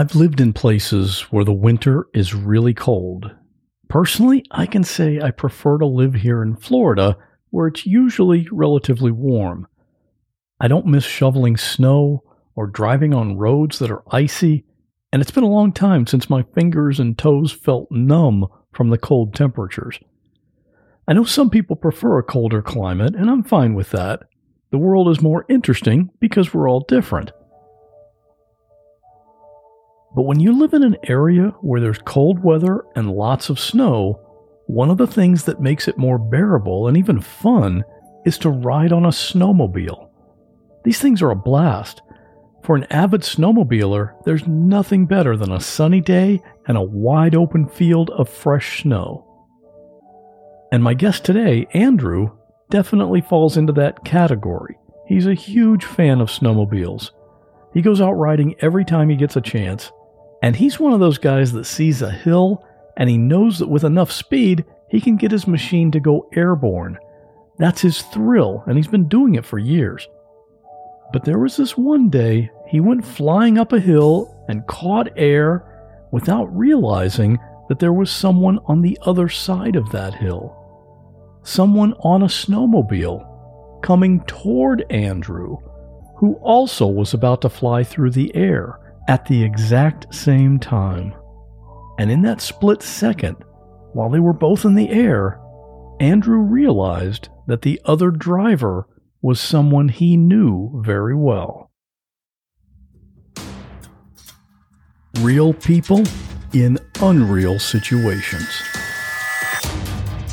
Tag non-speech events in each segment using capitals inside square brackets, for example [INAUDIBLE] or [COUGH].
I've lived in places where the winter is really cold. Personally, I can say I prefer to live here in Florida, where it's usually relatively warm. I don't miss shoveling snow or driving on roads that are icy, and it's been a long time since my fingers and toes felt numb from the cold temperatures. I know some people prefer a colder climate, and I'm fine with that. The world is more interesting because we're all different. But when you live in an area where there's cold weather and lots of snow, one of the things that makes it more bearable and even fun is to ride on a snowmobile. These things are a blast. For an avid snowmobiler, there's nothing better than a sunny day and a wide open field of fresh snow. And my guest today, Andrew, definitely falls into that category. He's a huge fan of snowmobiles. He goes out riding every time he gets a chance, and he's one of those guys that sees a hill and he knows that with enough speed, he can get his machine to go airborne. That's his thrill, and he's been doing it for years. But there was this one day he went flying up a hill and caught air without realizing that there was someone on the other side of that hill. Someone on a snowmobile coming toward Andrew, who also was about to fly through the air at the exact same time. And in that split second, while they were both in the air, Andrew realized that the other driver was someone he knew very well. Real people in unreal situations.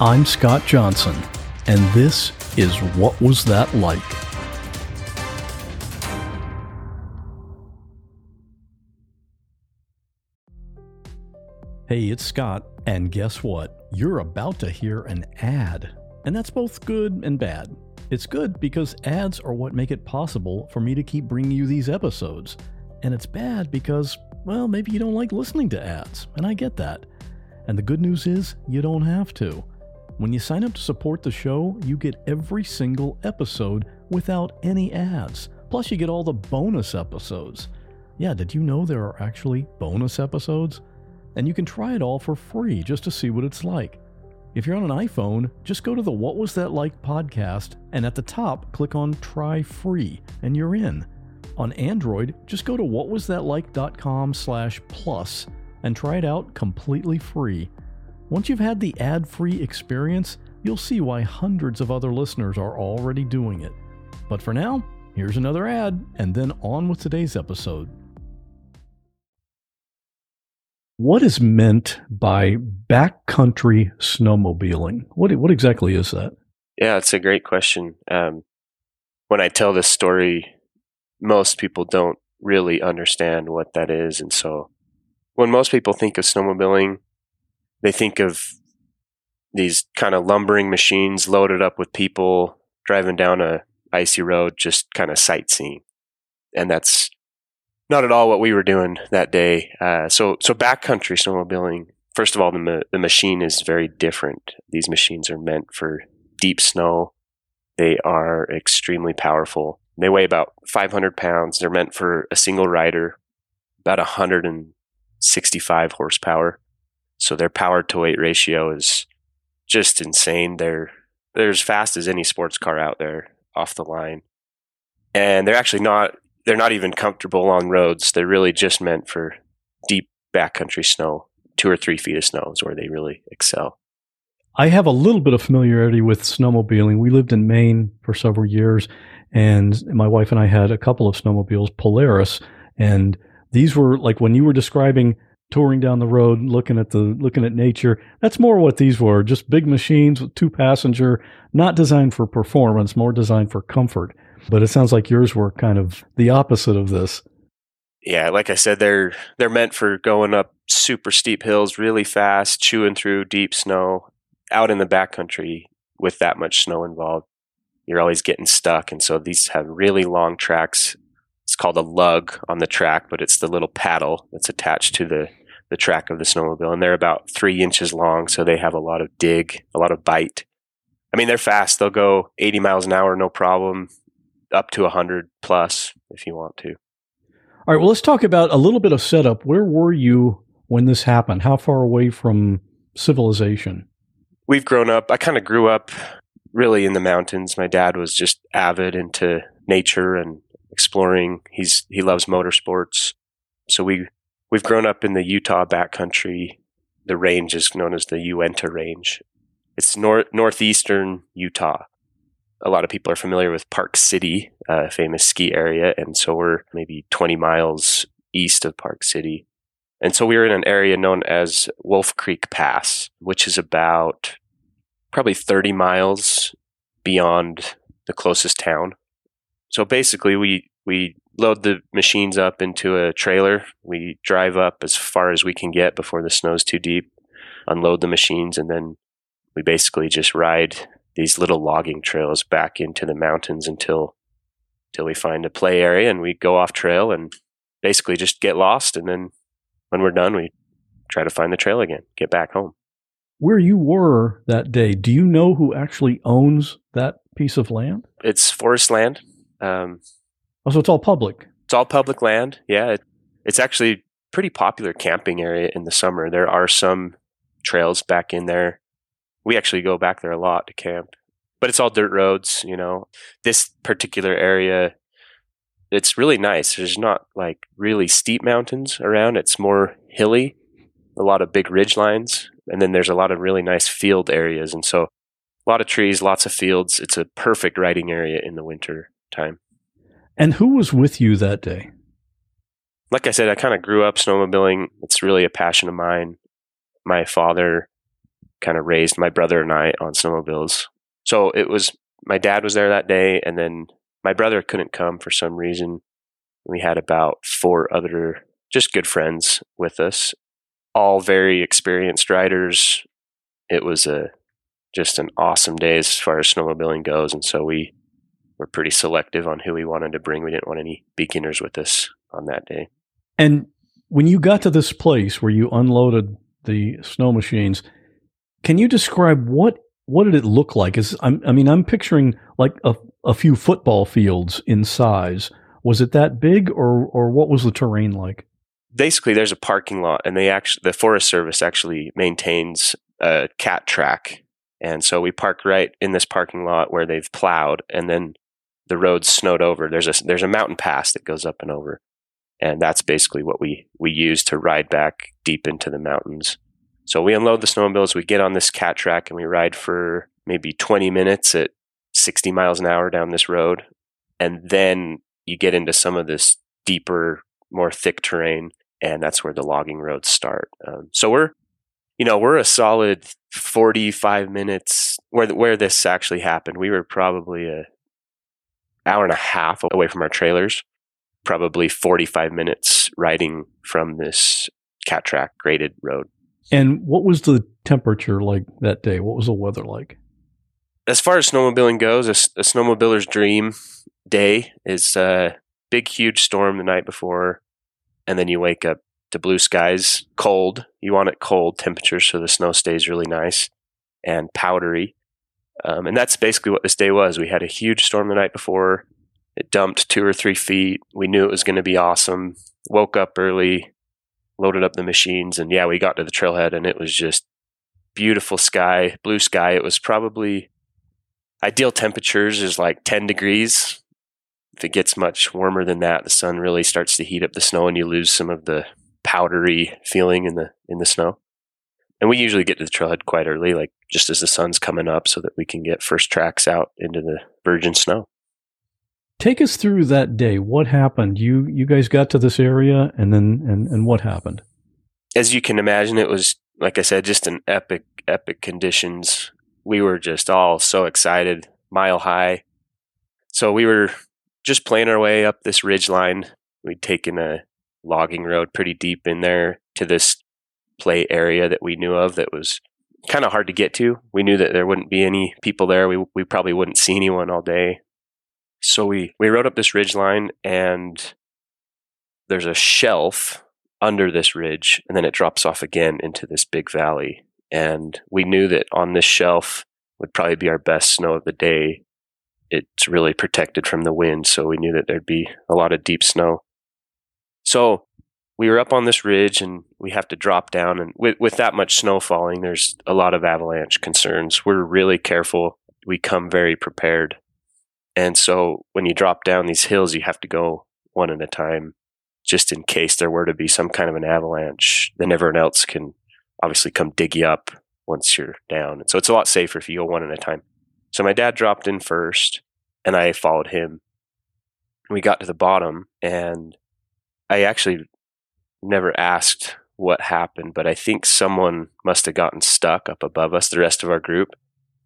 I'm Scott Johnson, and this is What Was That Like? Hey, it's Scott, and guess what? You're about to hear an ad. And that's both good and bad. It's good because ads are what make it possible for me to keep bringing you these episodes. And it's bad because, well, maybe you don't like listening to ads, and I get that. And the good news is, you don't have to. When you sign up to support the show, you get every single episode without any ads. Plus, you get all the bonus episodes. Yeah, did you know there are actually bonus episodes? And you can try it all for free just to see what it's like. If you're on an iPhone, just go to the What Was That Like podcast and at the top click on Try Free and you're in. On Android, just go to whatwasthatlike.com slash plus and try it out completely free. Once you've had the ad free experience, you'll see why hundreds of other listeners are already doing it. But for now, here's another ad, and then on with today's episode. What is meant by backcountry snowmobiling? What, what exactly is that? Yeah, it's a great question. Um, when I tell this story, most people don't really understand what that is. And so when most people think of snowmobiling, they think of these kind of lumbering machines loaded up with people driving down a icy road, just kind of sightseeing. And that's not at all what we were doing that day. Uh, so, so backcountry snowmobiling. First of all, the ma- the machine is very different. These machines are meant for deep snow. They are extremely powerful. They weigh about 500 pounds. They're meant for a single rider, about 165 horsepower. So their power to weight ratio is just insane. They're they're as fast as any sports car out there off the line. And they're actually not they're not even comfortable on roads. They're really just meant for deep backcountry snow. Two or three feet of snow is where they really excel. I have a little bit of familiarity with snowmobiling. We lived in Maine for several years, and my wife and I had a couple of snowmobiles, Polaris, and these were like when you were describing touring down the road, looking at the looking at nature. That's more what these were, just big machines with two passenger, not designed for performance, more designed for comfort. But it sounds like yours were kind of the opposite of this. yeah, like I said, they're they're meant for going up super steep hills really fast, chewing through deep snow. Out in the backcountry with that much snow involved, you're always getting stuck, and so these have really long tracks. It's called a lug on the track, but it's the little paddle that's attached to the the track of the snowmobile, and they're about three inches long, so they have a lot of dig, a lot of bite. I mean, they're fast; they'll go 80 miles an hour, no problem, up to 100 plus if you want to. All right, well, let's talk about a little bit of setup. Where were you when this happened? How far away from civilization? We've grown up, I kind of grew up really in the mountains. My dad was just avid into nature and exploring. He's he loves motorsports. So we we've grown up in the Utah backcountry. The range is known as the Uinta Range. It's north northeastern Utah. A lot of people are familiar with Park City, a famous ski area, and so we're maybe 20 miles east of Park City. And so we were in an area known as Wolf Creek Pass, which is about probably 30 miles beyond the closest town. So basically, we, we load the machines up into a trailer. We drive up as far as we can get before the snow's too deep, unload the machines, and then we basically just ride these little logging trails back into the mountains until until we find a play area and we go off trail and basically just get lost and then when we're done we try to find the trail again, get back home. Where you were that day, do you know who actually owns that piece of land? It's forest land. Um, oh, so it's all public. It's all public land. Yeah, it, it's actually pretty popular camping area in the summer. There are some trails back in there. We actually go back there a lot to camp, but it's all dirt roads. You know, this particular area, it's really nice. There's not like really steep mountains around. It's more hilly, a lot of big ridge lines, and then there's a lot of really nice field areas. And so, a lot of trees, lots of fields. It's a perfect riding area in the winter time. And who was with you that day? Like I said, I kind of grew up snowmobiling. It's really a passion of mine. My father kind of raised my brother and I on snowmobiles. So it was my dad was there that day, and then my brother couldn't come for some reason. We had about four other just good friends with us, all very experienced riders. It was a just an awesome day as far as snowmobiling goes, and so we were pretty selective on who we wanted to bring. We didn't want any beginners with us on that day. And when you got to this place where you unloaded the snow machines, can you describe what what did it look like? Is i mean, I'm picturing like a, a few football fields in size. Was it that big, or or what was the terrain like? Basically, there's a parking lot, and they actually the Forest Service actually maintains a cat track, and so we park right in this parking lot where they've plowed, and then the road's snowed over. There's a there's a mountain pass that goes up and over, and that's basically what we we use to ride back deep into the mountains. So we unload the snowmobiles, we get on this cat track, and we ride for maybe 20 minutes at 60 miles an hour down this road, and then you get into some of this deeper, more thick terrain, and that's where the logging roads start. Um, so we're you know we're a solid 45 minutes where where this actually happened we were probably a hour and a half away from our trailers, probably 45 minutes riding from this cat track graded road. And what was the temperature like that day? What was the weather like? As far as snowmobiling goes, a, a snowmobiler's dream day is a big, huge storm the night before, and then you wake up to blue skies, cold. You want it cold temperatures so the snow stays really nice and powdery. Um, and that's basically what this day was. We had a huge storm the night before. It dumped two or three feet. We knew it was going to be awesome. Woke up early, loaded up the machines, and yeah, we got to the trailhead, and it was just beautiful sky, blue sky. It was probably ideal temperatures is like 10 degrees. If it gets much warmer than that, the sun really starts to heat up the snow, and you lose some of the powdery feeling in the in the snow. And we usually get to the trailhead quite early, like just as the sun's coming up, so that we can get first tracks out into the virgin snow. Take us through that day. What happened? You you guys got to this area, and then and and what happened? As you can imagine, it was like I said, just an epic epic conditions. We were just all so excited, mile high. So we were just playing our way up this ridge line. We'd taken a logging road pretty deep in there to this play area that we knew of that was kind of hard to get to. We knew that there wouldn't be any people there. We we probably wouldn't see anyone all day. So we we rode up this ridge line and there's a shelf under this ridge and then it drops off again into this big valley. And we knew that on this shelf would probably be our best snow of the day. It's really protected from the wind, so we knew that there'd be a lot of deep snow. So we were up on this ridge and we have to drop down and with, with that much snow falling there's a lot of avalanche concerns. We're really careful. We come very prepared. And so when you drop down these hills you have to go one at a time just in case there were to be some kind of an avalanche then everyone else can obviously come dig you up once you're down. And so it's a lot safer if you go one at a time. So my dad dropped in first and i followed him. We got to the bottom and i actually never asked what happened, but I think someone must have gotten stuck up above us, the rest of our group,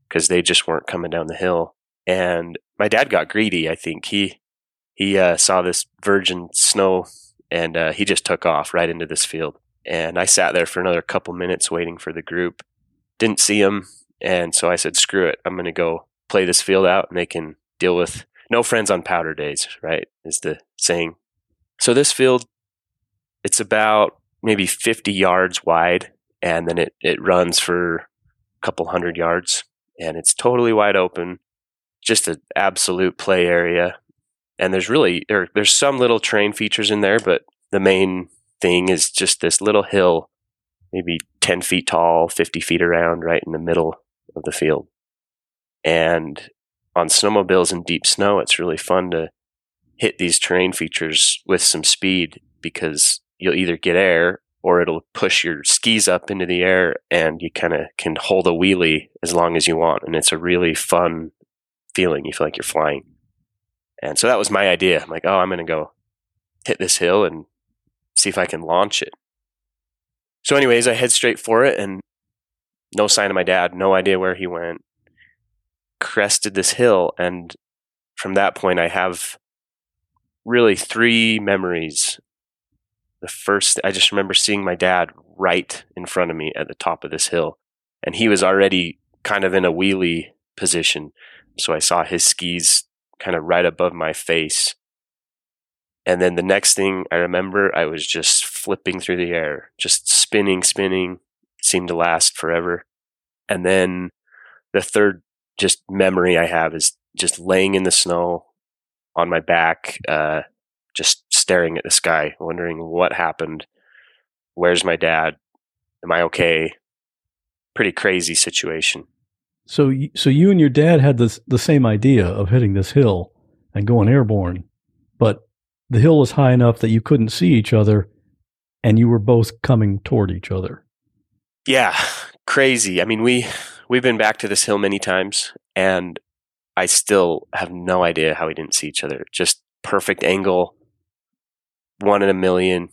because they just weren't coming down the hill. And my dad got greedy. I think he he uh, saw this virgin snow and uh, he just took off right into this field. And I sat there for another couple minutes waiting for the group. Didn't see him, and so I said, "Screw it! I'm going to go play this field out, and they can deal with no friends on powder days." Right is the saying. So this field it's about maybe 50 yards wide and then it, it runs for a couple hundred yards and it's totally wide open just an absolute play area. And there's really there, there's some little terrain features in there but the main thing is just this little hill maybe 10 feet tall 50 feet around right in the middle of the field. And on snowmobiles in deep snow it's really fun to hit these terrain features with some speed because you'll either get air or it'll push your skis up into the air and you kind of can hold a wheelie as long as you want. And it's a really fun feeling. You feel like you're flying. And so that was my idea. I'm like, oh, I'm going to go hit this hill and see if I can launch it. So, anyways, I head straight for it and no sign of my dad, no idea where he went. Crested this hill. And from that point, I have really three memories the first I just remember seeing my dad right in front of me at the top of this hill and he was already kind of in a wheelie position. So I saw his skis kind of right above my face. And then the next thing I remember I was just flipping through the air just spinning spinning seemed to last forever. And then the third just memory I have is just laying in the snow on my back uh, just staring at the sky, wondering what happened. Where's my dad? Am I okay? Pretty crazy situation. So, so you and your dad had this the same idea of hitting this hill and going airborne, but the hill was high enough that you couldn't see each other, and you were both coming toward each other. Yeah, crazy. I mean, we we've been back to this hill many times, and I still have no idea how we didn't see each other. Just perfect angle, one in a million,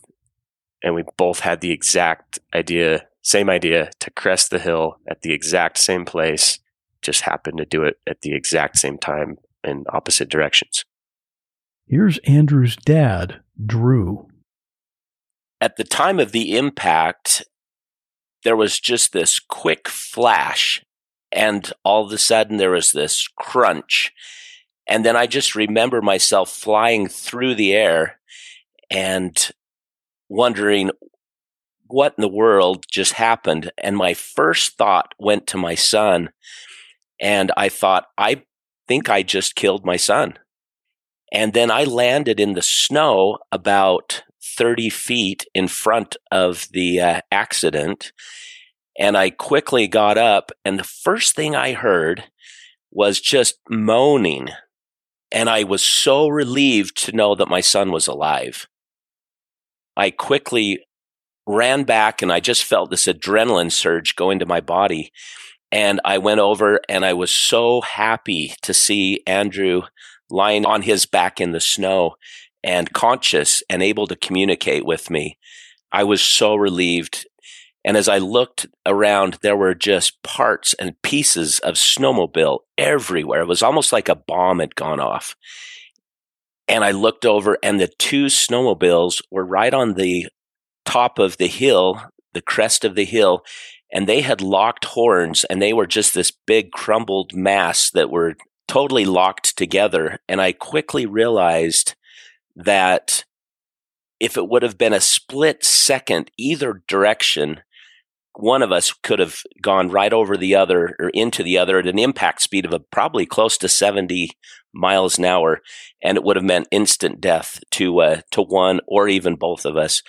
and we both had the exact idea, same idea to crest the hill at the exact same place, just happened to do it at the exact same time in opposite directions. Here's Andrew's dad, Drew. At the time of the impact, there was just this quick flash, and all of a sudden there was this crunch. And then I just remember myself flying through the air and wondering what in the world just happened. And my first thought went to my son. And I thought, I think I just killed my son. And then I landed in the snow about 30 feet in front of the uh, accident. And I quickly got up. And the first thing I heard was just moaning. And I was so relieved to know that my son was alive. I quickly ran back and I just felt this adrenaline surge go into my body. And I went over and I was so happy to see Andrew lying on his back in the snow and conscious and able to communicate with me. I was so relieved. And as I looked around, there were just parts and pieces of snowmobile everywhere. It was almost like a bomb had gone off. And I looked over, and the two snowmobiles were right on the top of the hill, the crest of the hill, and they had locked horns, and they were just this big crumbled mass that were totally locked together. And I quickly realized that if it would have been a split second either direction, one of us could have gone right over the other or into the other at an impact speed of a, probably close to 70 miles an hour, and it would have meant instant death to uh, to one or even both of us.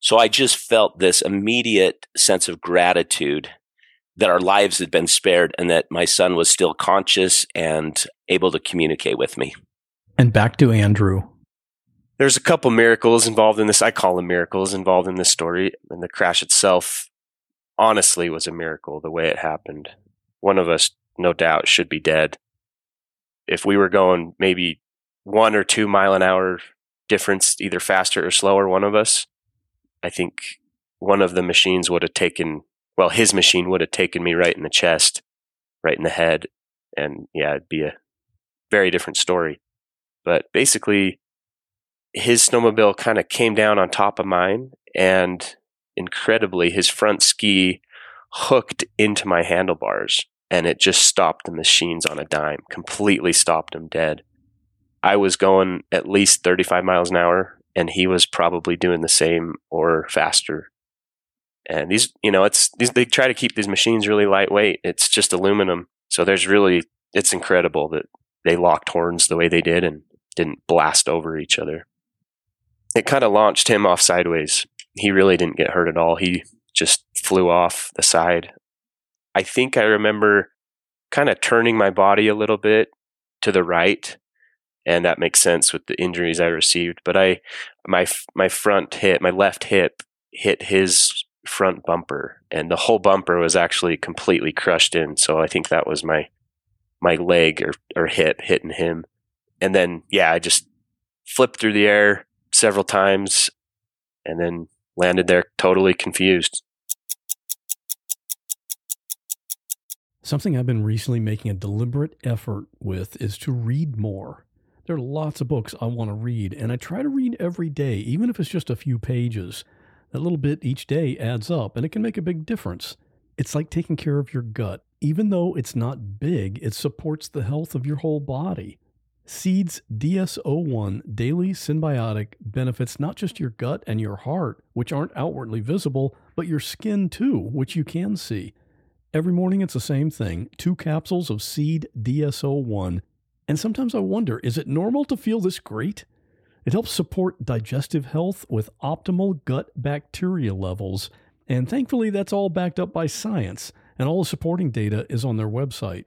So I just felt this immediate sense of gratitude that our lives had been spared and that my son was still conscious and able to communicate with me. And back to Andrew. There's a couple miracles involved in this. I call them miracles involved in this story. And the crash itself, honestly, was a miracle the way it happened. One of us, no doubt, should be dead. If we were going maybe one or two mile an hour difference, either faster or slower, one of us, I think one of the machines would have taken well, his machine would have taken me right in the chest, right in the head. And yeah, it'd be a very different story. But basically, his snowmobile kind of came down on top of mine, and incredibly, his front ski hooked into my handlebars, and it just stopped the machines on a dime, completely stopped them dead. I was going at least 35 miles an hour, and he was probably doing the same or faster and these, you know, it's these, they try to keep these machines really lightweight. It's just aluminum. So there's really, it's incredible that they locked horns the way they did and didn't blast over each other. It kind of launched him off sideways. He really didn't get hurt at all. He just flew off the side. I think I remember kind of turning my body a little bit to the right and that makes sense with the injuries I received. But I, my my front hip, my left hip hit his front bumper, and the whole bumper was actually completely crushed in. So I think that was my my leg or, or hip hitting him. And then yeah, I just flipped through the air several times and then landed there totally confused. Something I've been recently making a deliberate effort with is to read more. There are lots of books I want to read, and I try to read every day, even if it's just a few pages. That little bit each day adds up and it can make a big difference. It's like taking care of your gut. Even though it's not big, it supports the health of your whole body. Seeds DS01 Daily Synbiotic benefits not just your gut and your heart, which aren't outwardly visible, but your skin too, which you can see. Every morning it's the same thing two capsules of Seed DS01. And sometimes I wonder is it normal to feel this great? It helps support digestive health with optimal gut bacteria levels. And thankfully, that's all backed up by science, and all the supporting data is on their website.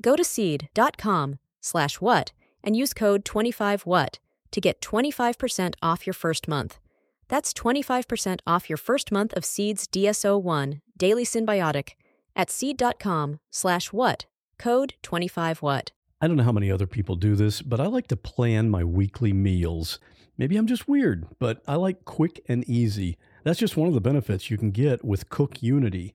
Go to seed.com slash what and use code 25what to get 25% off your first month. That's 25% off your first month of Seeds DS01 Daily Synbiotic at seed.com slash what, code 25what. I don't know how many other people do this, but I like to plan my weekly meals. Maybe I'm just weird, but I like quick and easy. That's just one of the benefits you can get with Cook Unity.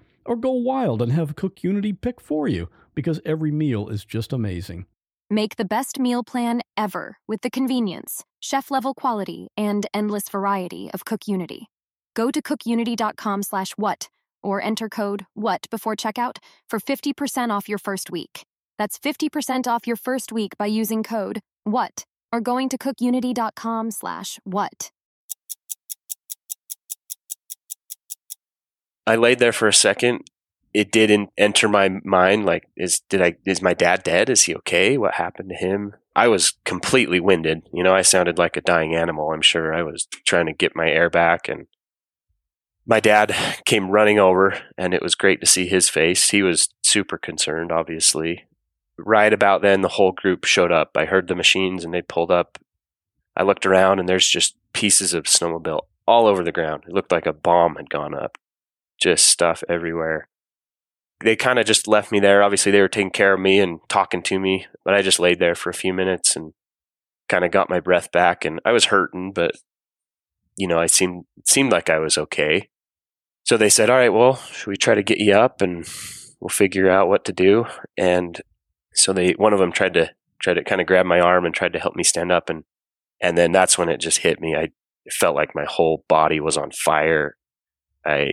or go wild and have Cook Unity pick for you because every meal is just amazing. Make the best meal plan ever with the convenience, chef level quality, and endless variety of Cook Unity. Go to cookunity.com slash what or enter code WHAT before checkout for 50% off your first week. That's 50% off your first week by using code WHAT or going to cookunity.com slash what. I laid there for a second. It didn't enter my mind like is did I is my dad dead? Is he okay? What happened to him? I was completely winded. You know, I sounded like a dying animal. I'm sure I was trying to get my air back and my dad came running over and it was great to see his face. He was super concerned, obviously. Right about then, the whole group showed up. I heard the machines and they pulled up. I looked around and there's just pieces of snowmobile all over the ground. It looked like a bomb had gone up, just stuff everywhere. They kind of just left me there. Obviously, they were taking care of me and talking to me, but I just laid there for a few minutes and kind of got my breath back. And I was hurting, but you know, I seemed seemed like I was okay. So they said, "All right, well, should we try to get you up and we'll figure out what to do?" And so they one of them tried to tried to kind of grab my arm and tried to help me stand up and and then that's when it just hit me. I felt like my whole body was on fire. I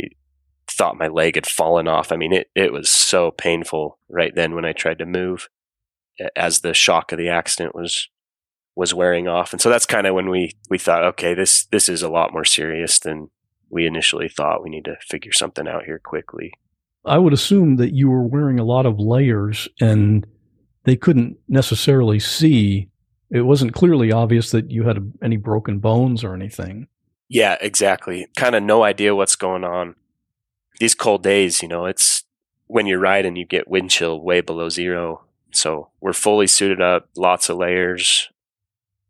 thought my leg had fallen off. I mean, it it was so painful right then when I tried to move as the shock of the accident was was wearing off. And so that's kind of when we we thought, okay, this this is a lot more serious than we initially thought. We need to figure something out here quickly. I would assume that you were wearing a lot of layers and they couldn't necessarily see. It wasn't clearly obvious that you had any broken bones or anything. Yeah, exactly. Kind of no idea what's going on. These cold days, you know, it's when you're riding, you get wind chill way below zero. So we're fully suited up, lots of layers,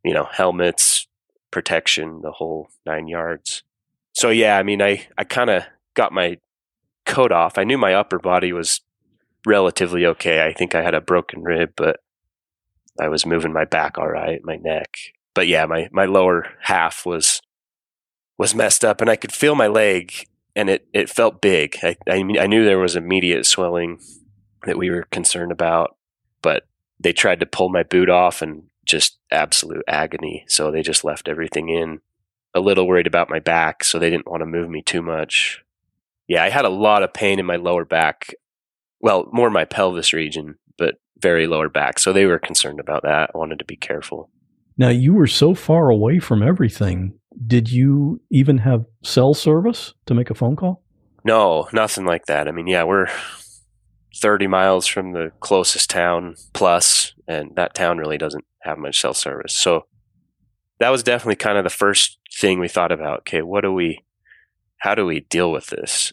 you know, helmets, protection, the whole nine yards so yeah, I mean, I, I kind of got my coat off. I knew my upper body was relatively okay. I think I had a broken rib, but I was moving my back all right, my neck. But yeah, my, my lower half was was messed up, and I could feel my leg, and it, it felt big. I, I I knew there was immediate swelling that we were concerned about, but they tried to pull my boot off, and just absolute agony. So they just left everything in a little worried about my back, so they didn't want to move me too much. Yeah, I had a lot of pain in my lower back. Well, more my pelvis region, but very lower back. So they were concerned about that. I wanted to be careful. Now, you were so far away from everything. Did you even have cell service to make a phone call? No, nothing like that. I mean, yeah, we're 30 miles from the closest town plus, and that town really doesn't have much cell service. So that was definitely kind of the first thing we thought about. Okay, what do we, how do we deal with this?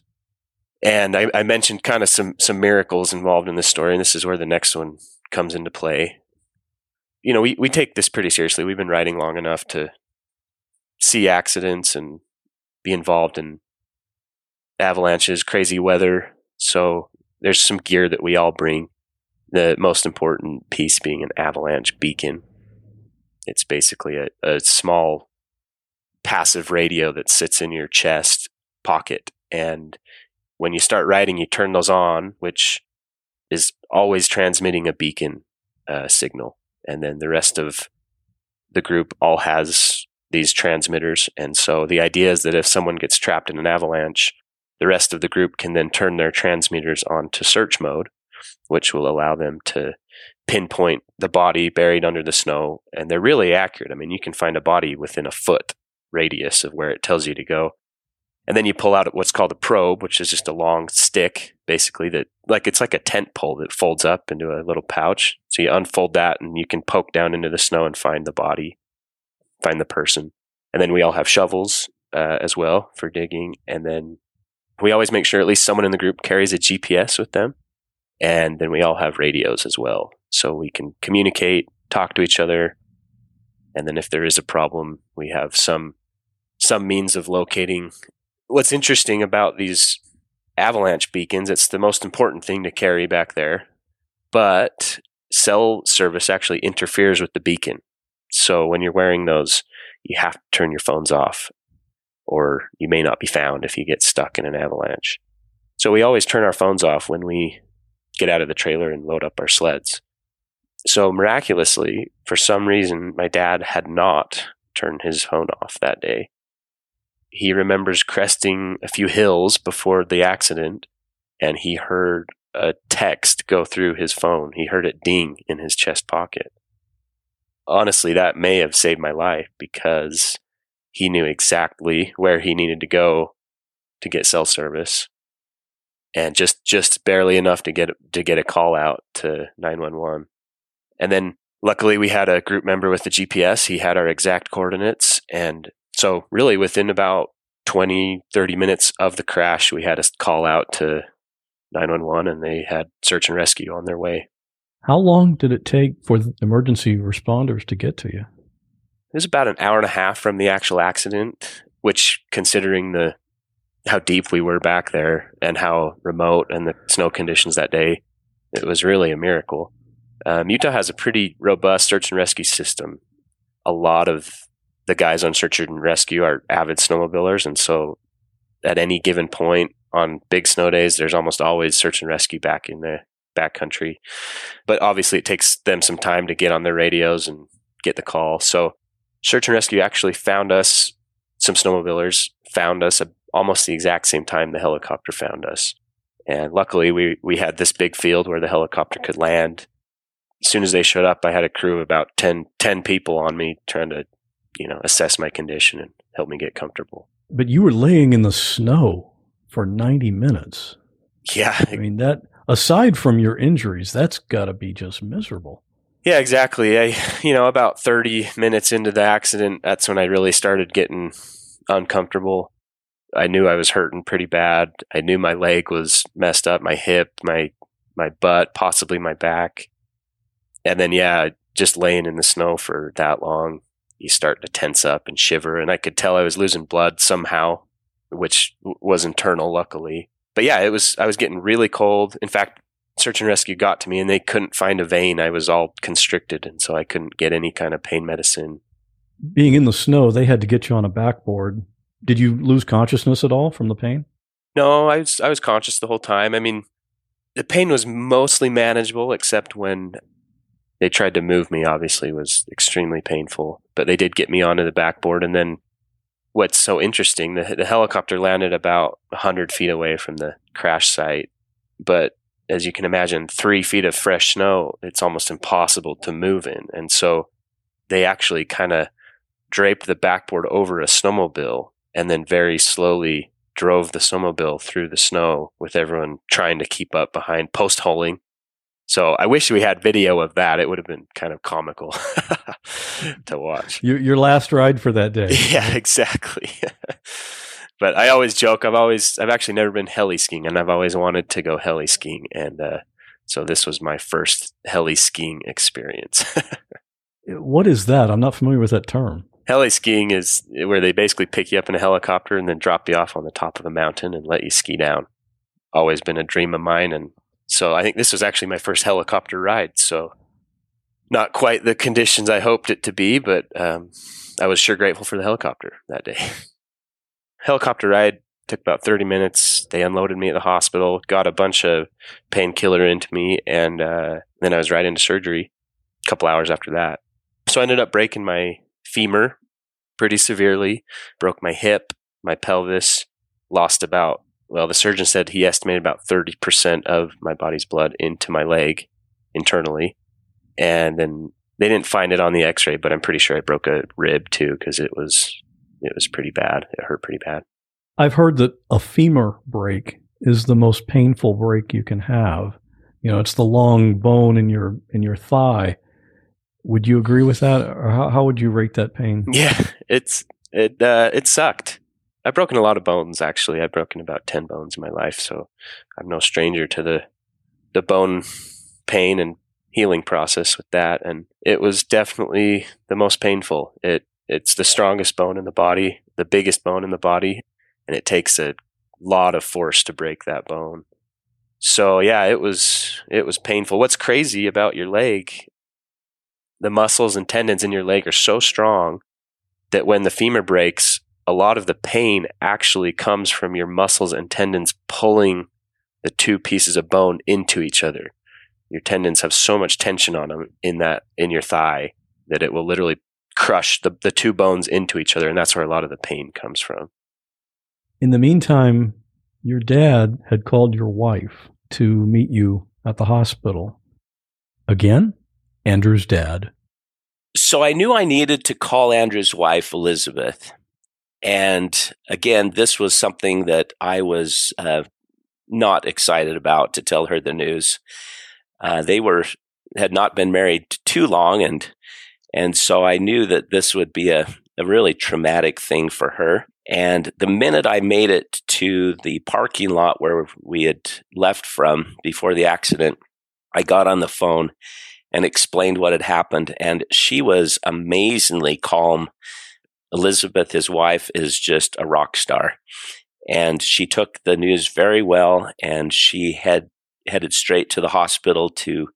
And I, I mentioned kind of some some miracles involved in this story, and this is where the next one comes into play. You know, we, we take this pretty seriously. We've been riding long enough to see accidents and be involved in avalanches, crazy weather. So there's some gear that we all bring. The most important piece being an avalanche beacon. It's basically a, a small passive radio that sits in your chest pocket. And when you start riding, you turn those on, which is always transmitting a beacon uh, signal. And then the rest of the group all has these transmitters. And so the idea is that if someone gets trapped in an avalanche, the rest of the group can then turn their transmitters on to search mode, which will allow them to pinpoint the body buried under the snow. And they're really accurate. I mean, you can find a body within a foot radius of where it tells you to go. And then you pull out what's called a probe, which is just a long stick, basically that like it's like a tent pole that folds up into a little pouch. So you unfold that and you can poke down into the snow and find the body, find the person. And then we all have shovels uh, as well for digging. And then we always make sure at least someone in the group carries a GPS with them. And then we all have radios as well so we can communicate, talk to each other, and then if there is a problem, we have some some means of locating. What's interesting about these avalanche beacons, it's the most important thing to carry back there, but cell service actually interferes with the beacon. So when you're wearing those you have to turn your phones off or you may not be found if you get stuck in an avalanche. So we always turn our phones off when we get out of the trailer and load up our sleds. So miraculously, for some reason, my dad had not turned his phone off that day. He remembers cresting a few hills before the accident and he heard a text go through his phone. He heard it ding in his chest pocket. Honestly, that may have saved my life because he knew exactly where he needed to go to get cell service and just just barely enough to get to get a call out to 911 and then luckily we had a group member with the GPS he had our exact coordinates. And so really within about 20 30 minutes of the crash we had a call out to 911 and they had search and rescue on their way how long did it take for the emergency responders to get to you it was about an hour and a half from the actual accident, which, considering the how deep we were back there and how remote and the snow conditions that day, it was really a miracle. Um, Utah has a pretty robust search and rescue system. A lot of the guys on search and rescue are avid snowmobilers, and so at any given point on big snow days, there's almost always search and rescue back in the backcountry. But obviously, it takes them some time to get on their radios and get the call. So search and rescue actually found us, some snowmobilers found us almost the exact same time the helicopter found us. And luckily, we, we had this big field where the helicopter could land. As soon as they showed up, I had a crew of about 10, 10 people on me trying to, you know, assess my condition and help me get comfortable. But you were laying in the snow for 90 minutes. Yeah. I mean, that, aside from your injuries, that's got to be just miserable. Yeah, exactly. I, you know, about 30 minutes into the accident, that's when I really started getting uncomfortable. I knew I was hurting pretty bad. I knew my leg was messed up, my hip, my my butt, possibly my back. And then yeah, just laying in the snow for that long, you start to tense up and shiver and I could tell I was losing blood somehow, which was internal luckily. But yeah, it was I was getting really cold. In fact, search and rescue got to me and they couldn't find a vein. I was all constricted and so I couldn't get any kind of pain medicine. Being in the snow, they had to get you on a backboard. Did you lose consciousness at all from the pain? No, I was I was conscious the whole time. I mean, the pain was mostly manageable except when they tried to move me obviously was extremely painful, but they did get me onto the backboard and then what's so interesting, the, the helicopter landed about 100 feet away from the crash site, but as you can imagine, three feet of fresh snow, it's almost impossible to move in. And so they actually kind of draped the backboard over a snowmobile and then very slowly drove the snowmobile through the snow with everyone trying to keep up behind post holing. So I wish we had video of that. It would have been kind of comical [LAUGHS] to watch. Your, your last ride for that day. [LAUGHS] Yeah, exactly. [LAUGHS] but I always joke. I've always, I've actually never been heli skiing, and I've always wanted to go heli skiing, and uh, so this was my first heli skiing experience. what is that? I'm not familiar with that term. Heli skiing is where they basically pick you up in a helicopter and then drop you off on the top of a mountain and let you ski down. Always been a dream of mine, and so I think this was actually my first helicopter ride. So not quite the conditions I hoped it to be, but um, I was sure grateful for the helicopter that day. [LAUGHS] helicopter ride took about 30 minutes. They unloaded me at the hospital, got a bunch of painkiller into me, and uh, then I was right into surgery a couple hours after that. So I ended up breaking my femur pretty severely, broke my hip, my pelvis, lost about, well, the surgeon said he estimated about 30% of my body's blood into my leg internally. And then they didn't find it on the x ray, but I'm pretty sure I broke a rib too because it was it was pretty bad. It hurt pretty bad. I've heard that a femur break is the most painful break you can have. You know, it's the long bone in your in your thigh. Would you agree with that, or how, how would you rate that pain? Yeah, it's it uh, it sucked. I've broken a lot of bones actually. I've broken about ten bones in my life, so I'm no stranger to the the bone pain and healing process with that. And it was definitely the most painful. It it's the strongest bone in the body, the biggest bone in the body, and it takes a lot of force to break that bone. So yeah, it was it was painful. What's crazy about your leg, the muscles and tendons in your leg are so strong that when the femur breaks, a lot of the pain actually comes from your muscles and tendons pulling the two pieces of bone into each other. Your tendons have so much tension on them in that in your thigh that it will literally crush the, the two bones into each other, and that's where a lot of the pain comes from. In the meantime, your dad had called your wife to meet you at the hospital. Again, Andrew's dad. So I knew I needed to call Andrew's wife, Elizabeth. And again, this was something that I was uh, not excited about to tell her the news. Uh, they were had not been married too long, and and so I knew that this would be a, a really traumatic thing for her. And the minute I made it to the parking lot where we had left from before the accident, I got on the phone and explained what had happened. And she was amazingly calm. Elizabeth, his wife, is just a rock star. And she took the news very well and she had headed straight to the hospital to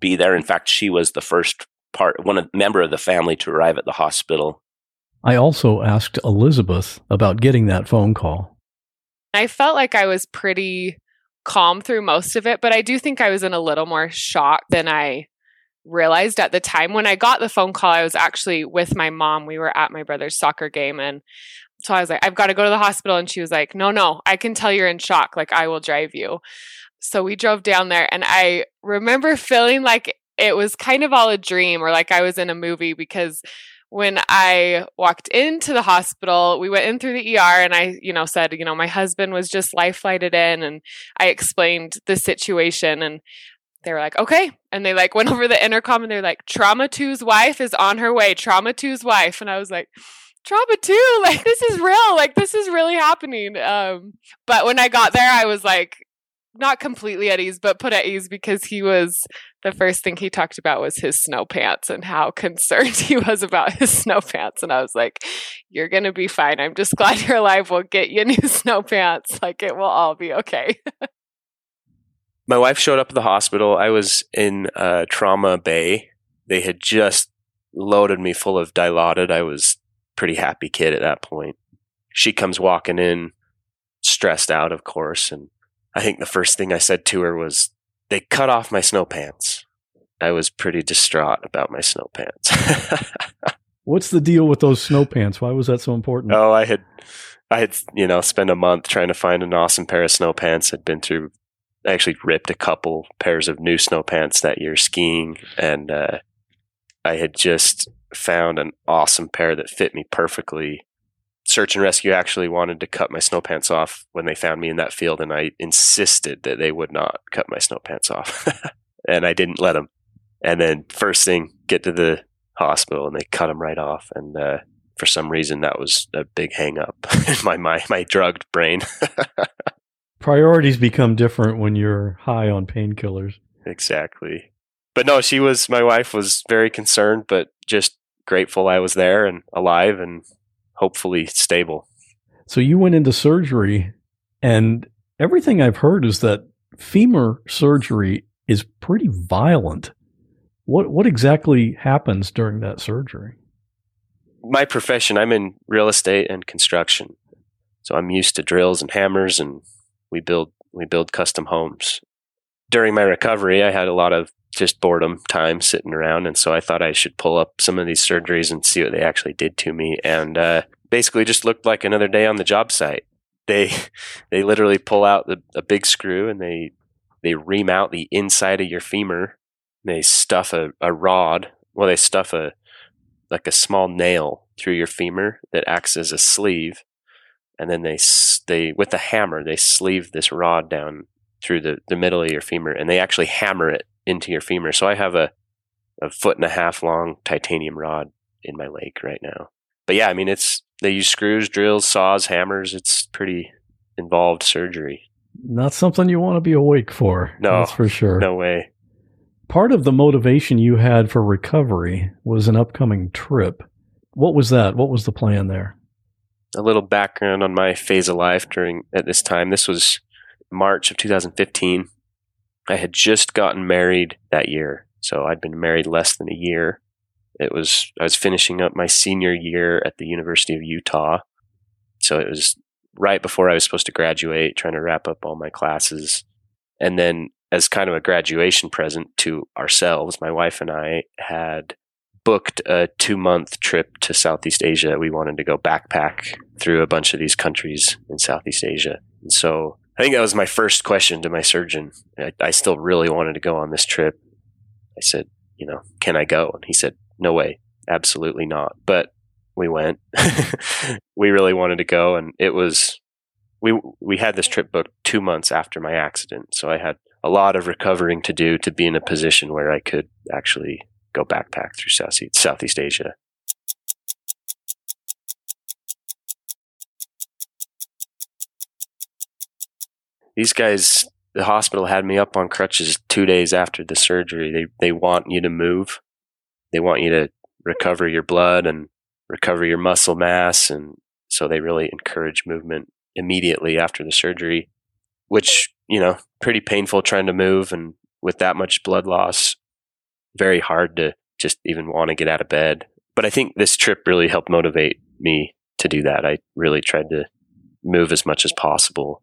be there. In fact, she was the first part, one of, member of the family to arrive at the hospital. I also asked Elizabeth about getting that phone call. I felt like I was pretty calm through most of it, but I do think I was in a little more shock than I realized at the time. When I got the phone call, I was actually with my mom. We were at my brother's soccer game and so I was like, I've got to go to the hospital. And she was like, No, no, I can tell you're in shock. Like, I will drive you. So we drove down there, and I remember feeling like it was kind of all a dream or like I was in a movie because when I walked into the hospital, we went in through the ER and I, you know, said, you know, my husband was just life flighted in and I explained the situation and they were like, okay. And they like [LAUGHS] went over the intercom and they're like, trauma two's wife is on her way. Trauma two's wife. And I was like, trauma two, [LAUGHS] like this is real. Like this is really happening. Um, but when I got there, I was like, not completely at ease, but put at ease because he was the first thing he talked about was his snow pants and how [LAUGHS] concerned he was about his snow pants. And I was like, You're gonna be fine. I'm just glad you're alive. We'll get you new snow pants. Like it will all be okay. My wife showed up at the hospital. I was in uh, trauma bay. They had just loaded me full of dilaudid. I was pretty happy kid at that point. She comes walking in, stressed out, of course, and I think the first thing I said to her was, "They cut off my snow pants." I was pretty distraught about my snow pants. [LAUGHS] What's the deal with those snow pants? Why was that so important? Oh, I had, I had, you know, spent a month trying to find an awesome pair of snow pants. I'd been through, I actually ripped a couple pairs of new snow pants that year skiing, and uh, I had just found an awesome pair that fit me perfectly search and rescue actually wanted to cut my snow pants off when they found me in that field, and I insisted that they would not cut my snow pants off, [LAUGHS] and I didn't let them. And then first thing, get to the hospital, and they cut them right off. And uh, for some reason, that was a big hang up [LAUGHS] in my my, my drugged brain. [LAUGHS] Priorities become different when you're high on painkillers. Exactly. But no, she was my wife was very concerned, but just grateful I was there and alive and hopefully stable. So you went into surgery, and everything I've heard is that femur surgery is pretty violent. What what exactly happens during that surgery? My profession, I'm in real estate and construction. So I'm used to drills and hammers and we build we build custom homes. During my recovery, I had a lot of just boredom time sitting around. And so I thought I should pull up some of these surgeries and see what they actually did to me. And uh, basically just looked like another day on the job site. They [LAUGHS] they literally pull out the, a big screw and they they ream out the inside of your femur. They stuff a, a rod. Well, they stuff a like a small nail through your femur that acts as a sleeve, and then they they with the hammer they sleeve this rod down through the, the middle of your femur, and they actually hammer it into your femur. So I have a, a foot and a half long titanium rod in my leg right now. But yeah, I mean, it's, they use screws, drills, saws, hammers. It's pretty involved surgery. Not something you want to be awake for. No, that's for sure. No way. Part of the motivation you had for recovery was an upcoming trip. What was that? What was the plan there? A little background on my phase of life during at this time. This was March of 2015. I had just gotten married that year. So I'd been married less than a year. It was I was finishing up my senior year at the University of Utah. So it was right before I was supposed to graduate, trying to wrap up all my classes. And then as kind of a graduation present to ourselves, my wife and I had booked a 2-month trip to Southeast Asia. We wanted to go backpack through a bunch of these countries in Southeast Asia. And so I think that was my first question to my surgeon. I, I still really wanted to go on this trip. I said, you know, can I go? And he said, no way, absolutely not. But we went. [LAUGHS] we really wanted to go, and it was we we had this trip booked two months after my accident, so I had a lot of recovering to do to be in a position where I could actually go backpack through Southeast, Asia. These guys, the hospital had me up on crutches two days after the surgery. They they want you to move. They want you to recover your blood and recover your muscle mass. And so they really encourage movement immediately after the surgery, which, you know, pretty painful trying to move. And with that much blood loss, very hard to just even want to get out of bed. But I think this trip really helped motivate me to do that. I really tried to move as much as possible.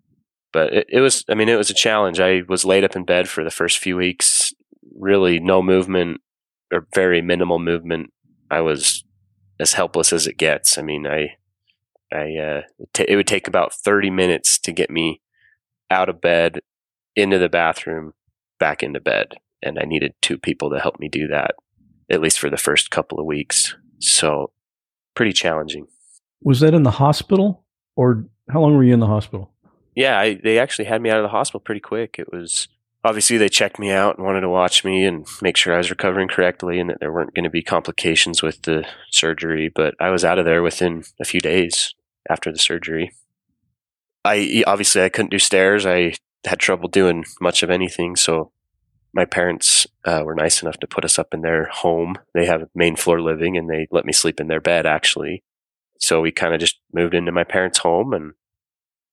But it, it was, I mean, it was a challenge. I was laid up in bed for the first few weeks, really no movement or very minimal movement. I was as helpless as it gets. I mean, I, I, uh, t- it would take about 30 minutes to get me out of bed, into the bathroom, back into bed. And I needed two people to help me do that, at least for the first couple of weeks. So pretty challenging. Was that in the hospital or how long were you in the hospital? Yeah, I, they actually had me out of the hospital pretty quick. It was obviously they checked me out and wanted to watch me and make sure I was recovering correctly and that there weren't going to be complications with the surgery. But I was out of there within a few days after the surgery. I obviously I couldn't do stairs. I had trouble doing much of anything. So my parents uh, were nice enough to put us up in their home. They have main floor living and they let me sleep in their bed actually. So we kind of just moved into my parents' home and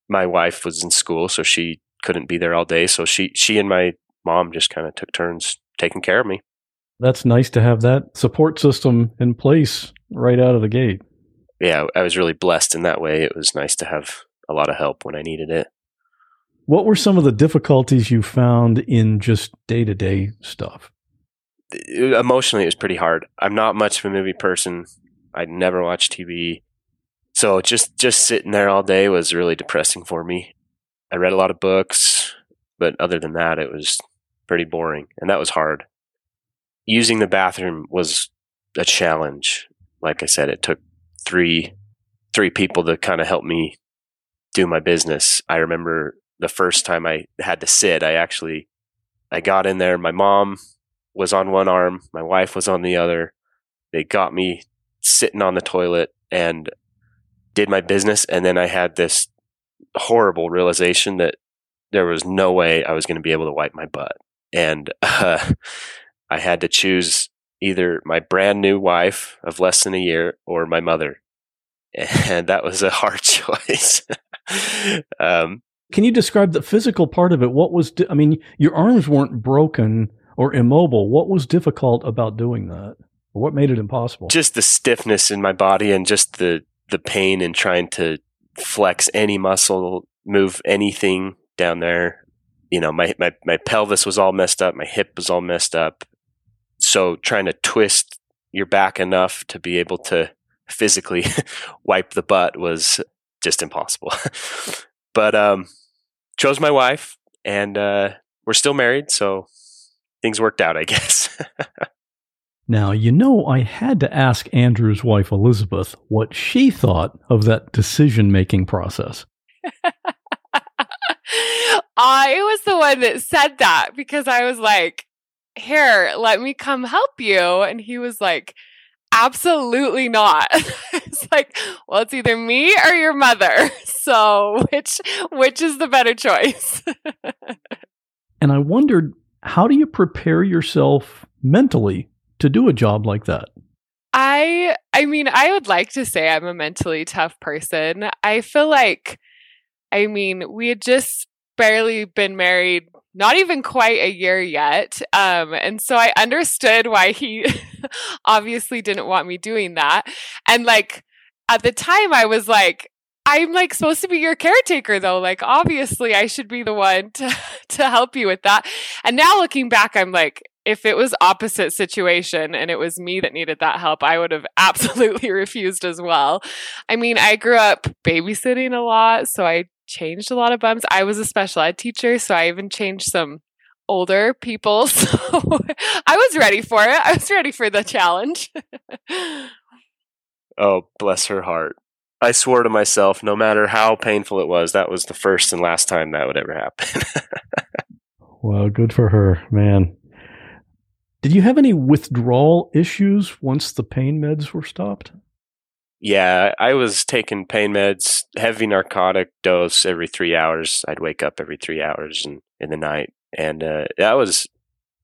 my wife was in school, so she couldn't be there all day. So she she and my mom just kind of took turns taking care of me. That's nice to have that support system in place right out of the gate. Yeah, I was really blessed in that way. It was nice to have a lot of help when I needed it. What were some of the difficulties you found in just day to day stuff? Emotionally, it was pretty hard. I'm not much of a movie person. I never watch TV. So just just sitting there all day was really depressing for me. I read a lot of books, but other than that, it was pretty boring, and that was hard. Using the bathroom was a challenge. Like I said, it took three three people to kind of help me do my business. I remember the first time I had to sit, I actually I got in there. My mom was on one arm, my wife was on the other. They got me sitting on the toilet and did my business, and then I had this horrible realization that there was no way I was going to be able to wipe my butt. And [LAUGHS] uh, I had to choose either my brand new wife of less than a year or my mother. [LAUGHS] And that was a hard [LAUGHS] choice. um, Can you describe the physical part of it? What was, di- I mean, your arms weren't broken or immobile. What was difficult about doing that? What made it impossible? Just the stiffness in my body and just the, the pain in trying to flex any muscle, move anything down there. You know, my, my, my pelvis was all messed up. My hip was all messed up. So trying to twist your back enough to be able to physically [LAUGHS] wipe the butt was just impossible. [LAUGHS] but, um, chose my wife and, uh, we're still married. So things worked out, I [LAUGHS] guess. Now, you know, I had to ask Andrew's wife, Elizabeth, what she thought of that decision making process. I was the one that said that because I was like, here, let me come help you. And he was like, absolutely not. [LAUGHS] it's like, well, it's either me or your mother. [LAUGHS] So which which is the better choice? [LAUGHS] and I wondered, how do you prepare yourself mentally to do a job like that? I I mean, I would like to say I'm a mentally tough person. I feel like I mean, we had just barely been married not even quite a year yet. Um, and so I understood why he [LAUGHS] obviously didn't want me doing that. And like at the time, I was like, I'm like supposed to be your caretaker though. Like obviously I should be the one to [LAUGHS] to help you with that. And now looking back I'm like if it was opposite situation and it was me that needed that help, I would have [LAUGHS] absolutely refused as well. I mean, I grew up babysitting a lot, so I changed a lot of bums. I was a special ed teacher, so I even changed some older people. [LAUGHS] So I was ready for it. I was ready for the challenge. [LAUGHS] oh, bless her heart. I swore to myself, no matter how painful it was, that was the first and last time that would ever happen. [LAUGHS] well, good for her, man. Did you have any withdrawal issues once the pain meds were stopped? Yeah, I was taking pain meds, heavy narcotic dose every three hours. I'd wake up every three hours in, in the night. And uh, that was,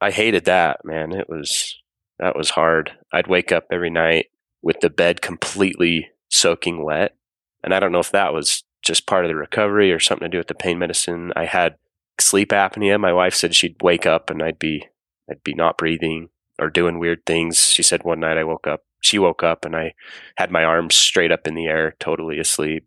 I hated that, man. It was, that was hard. I'd wake up every night with the bed completely soaking wet. And I don't know if that was just part of the recovery or something to do with the pain medicine. I had sleep apnea. My wife said she'd wake up and I'd be I'd be not breathing or doing weird things. She said one night I woke up. She woke up and I had my arms straight up in the air, totally asleep.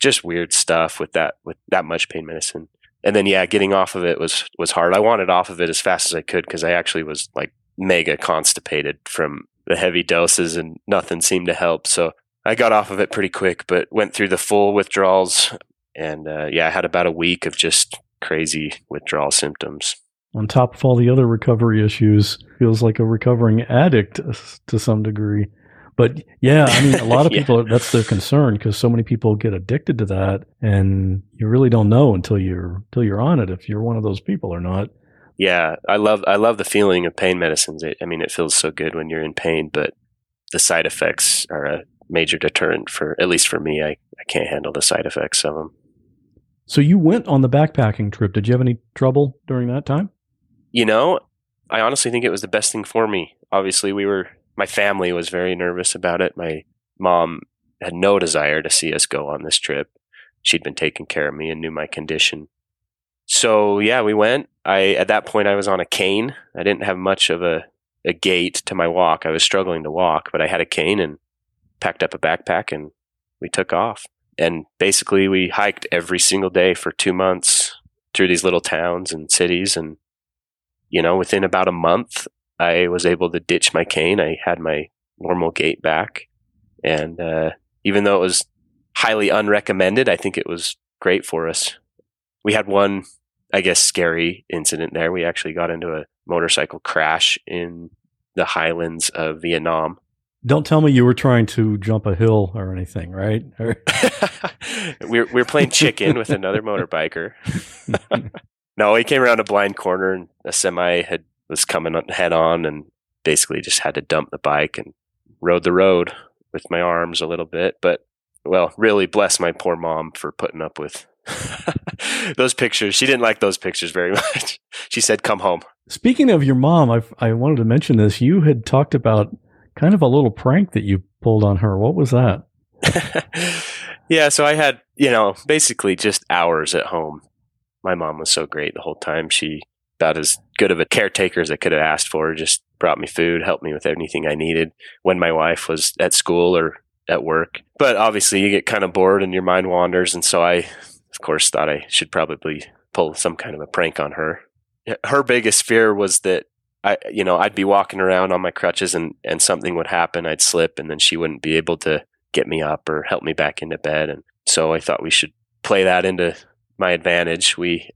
Just weird stuff with that with that much pain medicine. And then yeah, getting off of it was was hard. I wanted off of it as fast as I could because I actually was like mega constipated from the heavy doses and nothing seemed to help. So I got off of it pretty quick, but went through the full withdrawals. And uh, yeah, I had about a week of just crazy withdrawal symptoms. On top of all the other recovery issues, feels like a recovering addict to some degree. But yeah, I mean, a lot of [LAUGHS] yeah. people, that's their concern because so many people get addicted to that and you really don't know until you're, until you're on it if you're one of those people or not. Yeah, I love I love the feeling of pain medicines. It, I mean, it feels so good when you're in pain, but the side effects are a major deterrent for at least for me. I, I can't handle the side effects of them. So you went on the backpacking trip. Did you have any trouble during that time? You know, I honestly think it was the best thing for me. Obviously, we were my family was very nervous about it. My mom had no desire to see us go on this trip. She'd been taking care of me and knew my condition. So yeah, we went. I at that point I was on a cane. I didn't have much of a a gait to my walk. I was struggling to walk, but I had a cane and packed up a backpack and we took off. And basically, we hiked every single day for two months through these little towns and cities. And, you know, within about a month, I was able to ditch my cane. I had my normal gait back. And uh, even though it was highly unrecommended, I think it was great for us. We had one, I guess, scary incident there. We actually got into a motorcycle crash in the highlands of Vietnam. Don't tell me you were trying to jump a hill or anything, right? we [LAUGHS] were, we were playing chicken with another [LAUGHS] motorbiker. [LAUGHS] no, he came around a blind corner and a semi had was coming head on and basically just had to dump the bike and rode the road with my arms a little bit. But well, really bless my poor mom for putting up with [LAUGHS] those pictures. She didn't like those pictures very [LAUGHS] much. She said, "Come home." Speaking of your mom, I I wanted to mention this. You had talked about kind of a little prank that you pulled on her. What was that? [LAUGHS] yeah, so I had, you know, basically just hours at home. My mom was so great the whole time. She about as good of a caretaker as I could have asked for. Just brought me food, helped me with anything I needed when my wife was at school or at work. But obviously, you get kind of bored and your mind wanders, and so I, of course, thought I should probably pull some kind of a prank on her. Her biggest fear was that I, you know, I'd be walking around on my crutches and, and something would happen. I'd slip and then she wouldn't be able to get me up or help me back into bed. And so I thought we should play that into my advantage. We,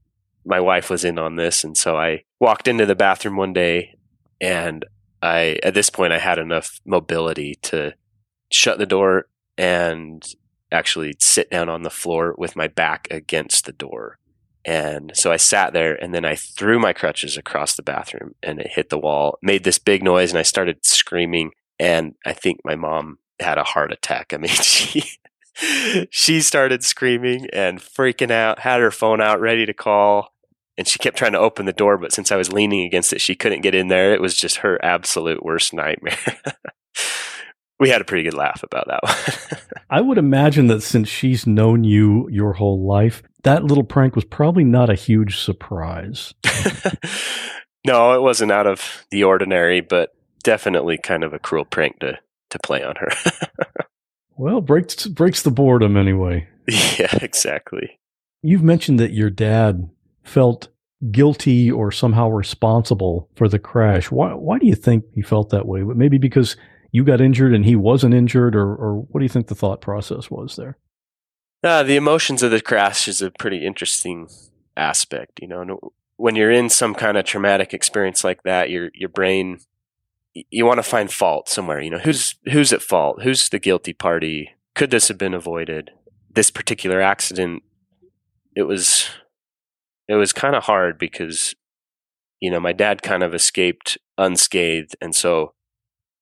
my wife was in on this. And so I walked into the bathroom one day and I, at this point, I had enough mobility to shut the door and actually sit down on the floor with my back against the door and so I sat there and then I threw my crutches across the bathroom and it hit the wall, made this big noise, and I started screaming. And I think my mom had a heart attack. I mean, [LAUGHS] she she started screaming and freaking out, had her phone out ready to call. And she kept trying to open the door, but since I was leaning against it, she couldn't get in there. It was just her absolute worst nightmare. [LAUGHS] we had a pretty good laugh about that one. [LAUGHS] I would imagine that since she's known you your whole life, that little prank was probably not a huge surprise. [LAUGHS] no, it wasn't out of the ordinary, but definitely kind of a cruel prank to to play on her. Well, breaks breaks the boredom anyway. [LAUGHS] Yeah, exactly. You've mentioned that your dad felt guilty or somehow responsible for the crash. Why why do you think he felt that way? Maybe because you got injured and he wasn't injured, or, or what do you think the thought process was there? Uh, the emotions of the crash is a pretty interesting aspect. You know, when you're in some kind of traumatic experience like that, your your brain you want to find fault somewhere. You know, who's who's at fault? Who's the guilty party? Could this have been avoided? This particular accident, it was it was kind of hard because you know my dad kind of escaped unscathed, and so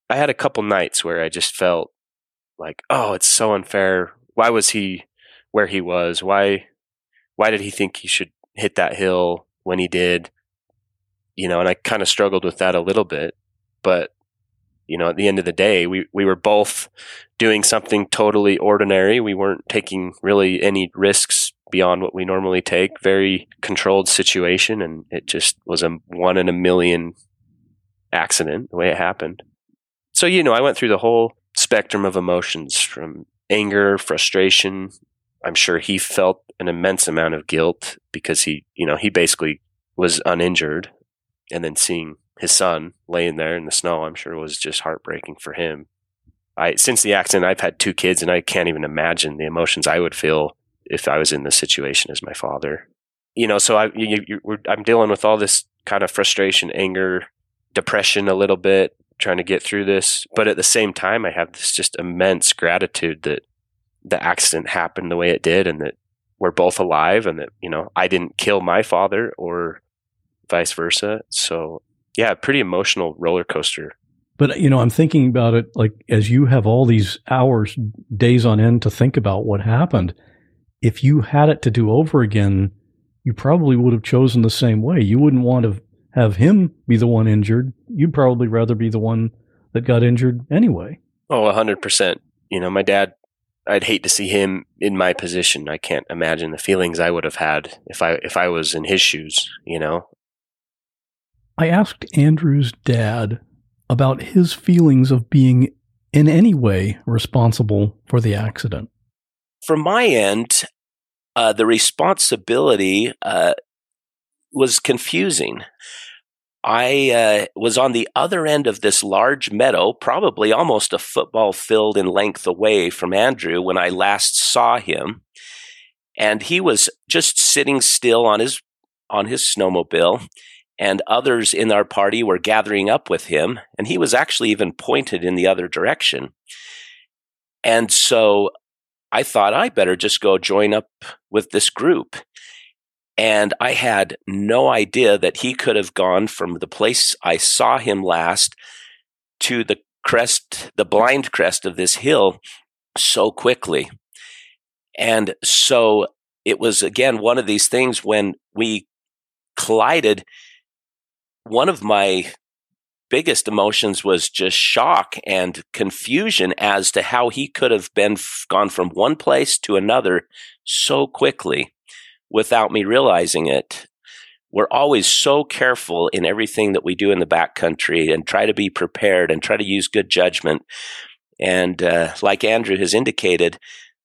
I had a couple nights where I just felt like, oh, it's so unfair. Why was he where he was? Why why did he think he should hit that hill when he did? You know, and I kind of struggled with that a little bit. But you know, at the end of the day, we we were both doing something totally ordinary. We weren't taking really any risks beyond what we normally take. Very controlled situation, and it just was a one in a million accident the way it happened so you know, I went through the whole spectrum of emotions from anger, frustration. I'm sure he felt an immense amount of guilt because he, you know, he basically was uninjured, and then seeing his son laying there in the snow, I'm sure was just heartbreaking for him. I since the accident, I've had two kids, and I can't even imagine the emotions I would feel if I was in this situation as my father. You know, so I, you, you, I'm dealing with all this kind of frustration, anger, depression, a little bit, trying to get through this. But at the same time, I have this just immense gratitude that the accident happened the way it did and that we're both alive and that, you know, I didn't kill my father or vice versa. So, yeah, pretty emotional roller coaster. But, you know, I'm thinking about it like as you have all these hours, days on end to think about what happened. If you had it to do over again, you probably would have chosen the same way. You wouldn't want to have him be the one injured. You'd probably rather be the one that got injured anyway. Oh, 100%. You know, my dad, I'd hate to see him in my position. I can't imagine the feelings I would have had if I if I was in his shoes, you know. I asked Andrew's dad about his feelings of being in any way responsible for the accident. From my end, uh, the responsibility uh, was confusing. I uh, was on the other end of this large meadow, probably almost a football field in length away from Andrew when I last saw him. And he was just sitting still on his on his snowmobile, and others in our party were gathering up with him, and he was actually even pointed in the other direction. And so I thought I better just go join up with this group. And I had no idea that he could have gone from the place I saw him last to the crest, the blind crest of this hill so quickly. And so it was again one of these things when we collided. One of my biggest emotions was just shock and confusion as to how he could have been gone from one place to another so quickly without me realizing it. We're always so careful in everything that we do in the backcountry and try to be prepared and try to use good judgment. And uh, like Andrew has indicated,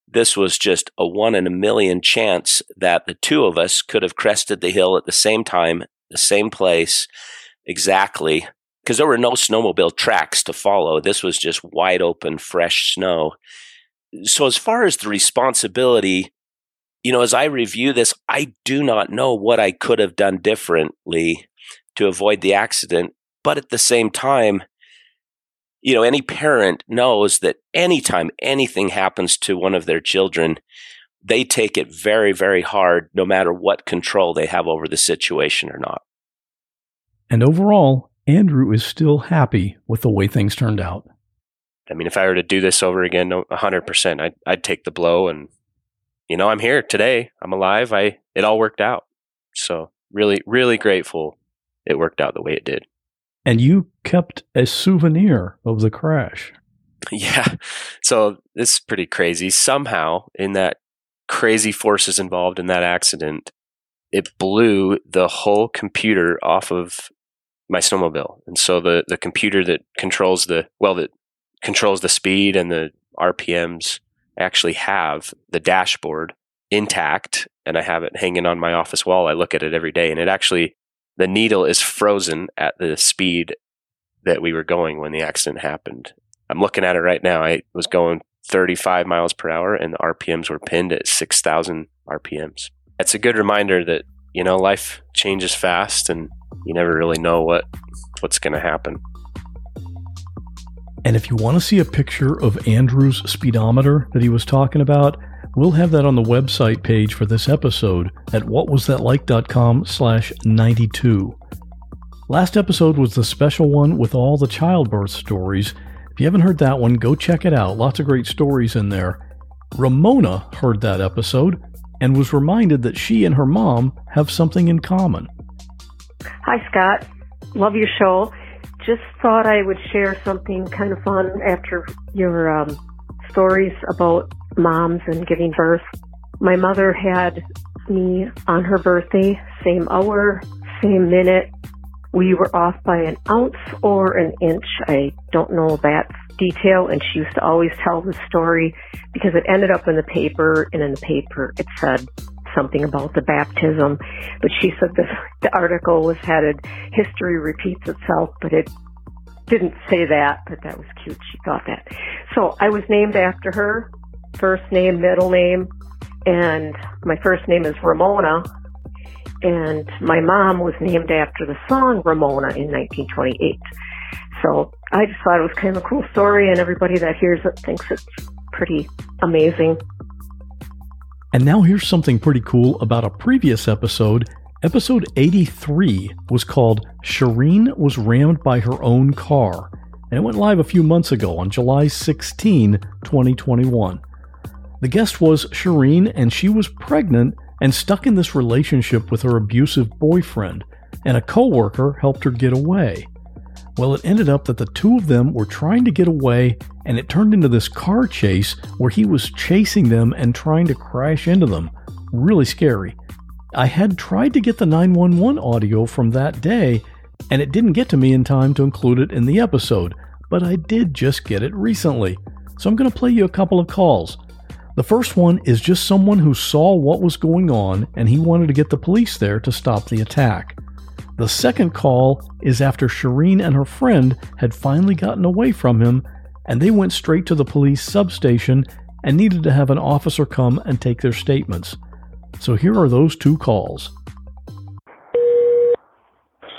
this was just a one in a million chance that the two of us could have crested the hill at the same time, the same place, exactly. Because there were no snowmobile tracks to follow. This was just wide open, fresh snow. So, as far as the responsibility, you know, as I review this, I do not know what I could have done differently to avoid the accident. But at the same time, you know, any parent knows that anytime anything happens to one of their children, they take it very, very hard, no matter what control they have over the situation or not. And overall, Andrew is still happy with the way things turned out. I mean, if I were to do this over again, 100%, I'd, I'd take the blow and you know, I'm here today. I'm alive. I it all worked out. So really, really grateful it worked out the way it did. And you kept a souvenir of the crash. [LAUGHS] Yeah. So this is pretty crazy. Somehow, in that crazy forces involved in that accident, it blew the whole computer off of my snowmobile. And so the, the computer that controls the, well, that controls the speed and the RPMs actually have the dashboard intact and I have it hanging on my office wall. I look at it every day and it actually, the needle is frozen at the speed that we were going when the accident happened. I'm looking at it right now. I was going 35 miles per hour and the RPMs were pinned at 6,000 RPMs. It's a good reminder that, you know, life changes fast and you never really know what what's going to happen. And if you want to see a picture of Andrew's speedometer that he was talking about, we'll have that on the website page for this episode at whatwasthatlike.com slash 92. Last episode was the special one with all the childbirth stories. If you haven't heard that one, go check it out. Lots of great stories in there. Ramona heard that episode and was reminded that she and her mom have something in common. Hi, Scott. Love your show. Just thought I would share something kind of fun after your um, stories about moms and giving birth. My mother had me on her birthday, same hour, same minute. We were off by an ounce or an inch. I don't know that detail, and she used to always tell the story because it ended up in the paper, and in the paper it said something about the baptism. But she said the, the article was headed "History repeats itself," but it didn't say that. But that was cute. She thought that. So I was named after her, first name, middle name, and my first name is Ramona. And my mom was named after the song Ramona in 1928. So I just thought it was kind of a cool story, and everybody that hears it thinks it's pretty amazing. And now here's something pretty cool about a previous episode. Episode 83 was called Shireen Was Rammed by Her Own Car, and it went live a few months ago on July 16, 2021. The guest was Shireen, and she was pregnant and stuck in this relationship with her abusive boyfriend, and a coworker helped her get away. Well, it ended up that the two of them were trying to get away, and it turned into this car chase where he was chasing them and trying to crash into them. Really scary. I had tried to get the 911 audio from that day, and it didn't get to me in time to include it in the episode, but I did just get it recently. So I'm going to play you a couple of calls. The first one is just someone who saw what was going on and he wanted to get the police there to stop the attack. The second call is after Shireen and her friend had finally gotten away from him and they went straight to the police substation and needed to have an officer come and take their statements. So here are those two calls.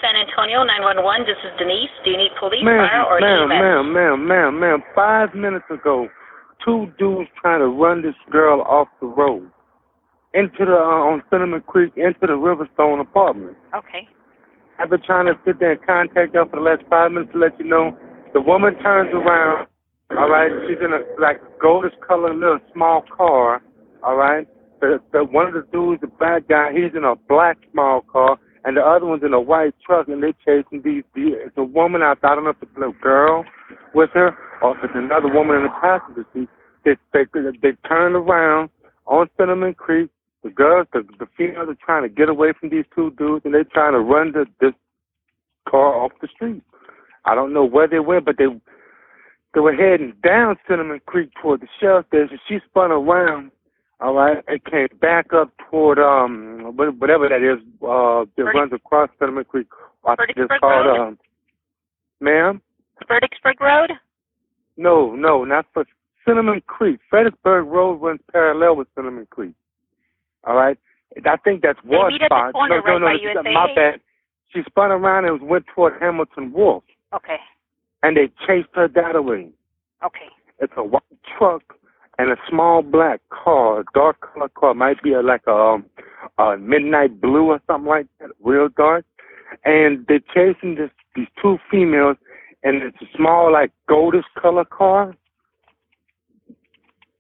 San Antonio 911, this is Denise. Do you need police, ma'am, fire, or ma'am, EMS? ma'am, ma'am, ma'am, ma'am. Five minutes ago, two dudes trying to run this girl off the road into the uh, on Cinnamon Creek into the Riverstone apartment. Okay. I've been trying to sit there and contact her for the last five minutes to let you know. The woman turns around. All right, she's in a like goldish color little small car. All right, the, the one of the dudes, the bad guy, he's in a black small car, and the other one's in a white truck, and they're chasing these. these it's a woman out. there, I don't know if it's a little girl with her or if it's another woman in the passenger seat. They they they turn around on Cinnamon Creek. The girls, the, the females are trying to get away from these two dudes, and they're trying to run the, this car off the street. I don't know where they went, but they they were heading down Cinnamon Creek toward the shell station. She spun around, all right, Okay, back up toward um whatever that is uh that runs across Cinnamon Creek. I think it's called Road? um, ma'am. Fredericksburg Road? No, no, not for Cinnamon Creek. Fredericksburg Road runs parallel with Cinnamon Creek. All right, I think that's one meet at the spot. no, right no, by no, my bad. She spun around and went toward Hamilton Wolfe, Okay. and they chased her that way. Okay. It's a white truck and a small black car, a dark color car, might be a, like a, um, a midnight blue or something like that, real dark. And they're chasing this these two females, and it's a small like goldish color car.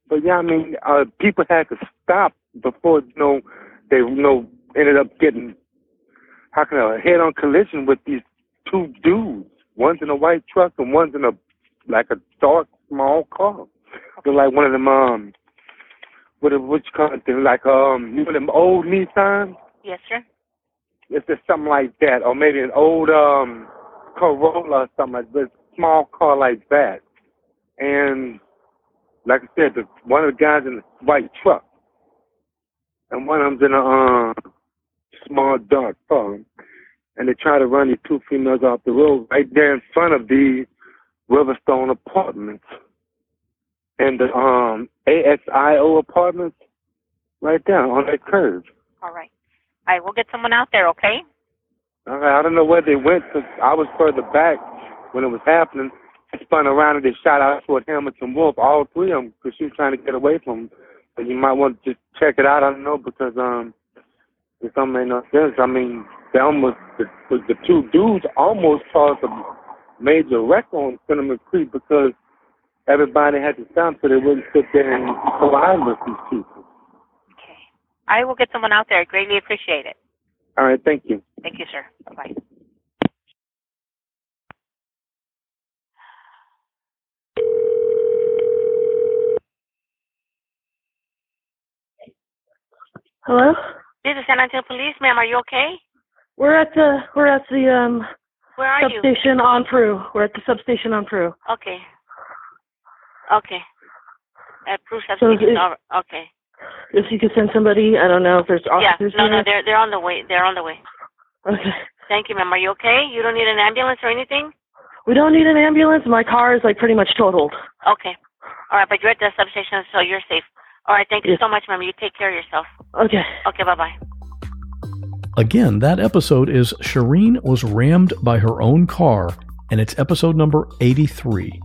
But yeah, I mean, uh, people had to stop before you know they you know ended up getting how can I head on collision with these two dudes. One's in a white truck and one's in a like a dark small car. They're like one of them um what what you call it? They're like um you know them old Nissan? Yes, sir. It's just something like that. Or maybe an old um Corolla or something like that. Small car like that. And like I said, the, one of the guys in a white truck. And one of them's in a um small dark car. And they try to run these two females off the road right there in front of the Riverstone apartments. And the um AXIO apartments right there on that curve. All right. All right, we'll get someone out there, okay? All right, I don't know where they went because I was further back when it was happening. They spun around and they shot out toward Hamilton Wolfe, all three of them, because she was trying to get away from them. But you might want to just check it out. I don't know because um, it don't make no sense. I mean, they almost the, the, the two dudes almost caused a major wreck on Cinnamon Creek because everybody had to stop so they wouldn't sit there and collide with these people. Okay. I will get someone out there. I greatly appreciate it. All right, thank you. Thank you, sir. Bye-bye. Hello? This is San Antonio Police, ma'am. Are you okay? We're at the we're at the um Where are you? substation on Prue. We're at the substation on Prue. Okay. Okay. At Bruce So Substation. All right. Okay. If you could send somebody, I don't know if there's Yeah. officers No, no, here. they're they're on the way. They're on the way. Okay. Thank you, ma'am. Are you okay? You don't need an ambulance or anything? We don't need an ambulance. My car is like pretty much totaled. Okay. All right, but you're at the substation, so you're safe. All right. Thank you Yes. so much, ma'am. You take care of yourself. Okay. Okay. Bye bye. Again, that episode is Shireen was rammed by her own car, and it's episode number 83.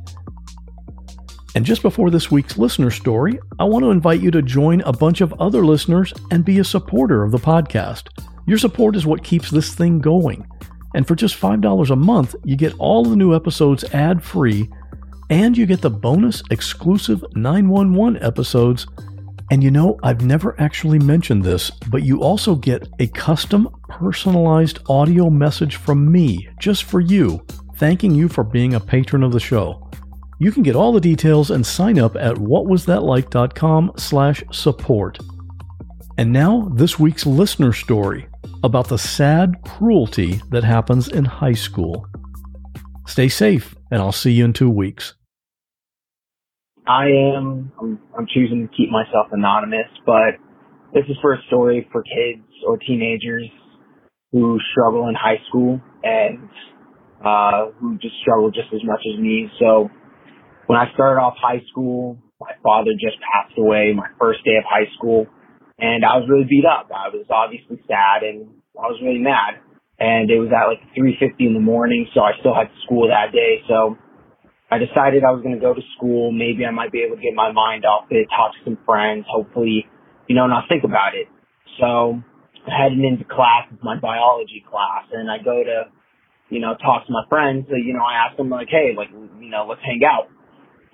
And just before this week's listener story, I want to invite you to join a bunch of other listeners and be a supporter of the podcast. Your support is what keeps this thing going. And for just $5 a month, you get all the new episodes ad free, and you get the bonus exclusive 911 episodes and you know, I've never actually mentioned this, but you also get a custom personalized audio message from me just for you, thanking you for being a patron of the show. You can get all the details and sign up at whatwasthatlike.com slash support. And now, this week's listener story about the sad cruelty that happens in high school. Stay safe, and I'll see you in two weeks. I am, I'm, I'm choosing to keep myself anonymous, but this is for a story for kids or teenagers who struggle in high school and, uh, who just struggle just as much as me. So when I started off high school, my father just passed away my first day of high school and I was really beat up. I was obviously sad and I was really mad and it was at like 3.50 in the morning. So I still had school that day. So I decided I was going to go to school. Maybe I might be able to get my mind off it, talk to some friends, hopefully, you know, not think about it. So heading into class, it's my biology class, and I go to, you know, talk to my friends. So, you know, I ask them like, hey, like, you know, let's hang out.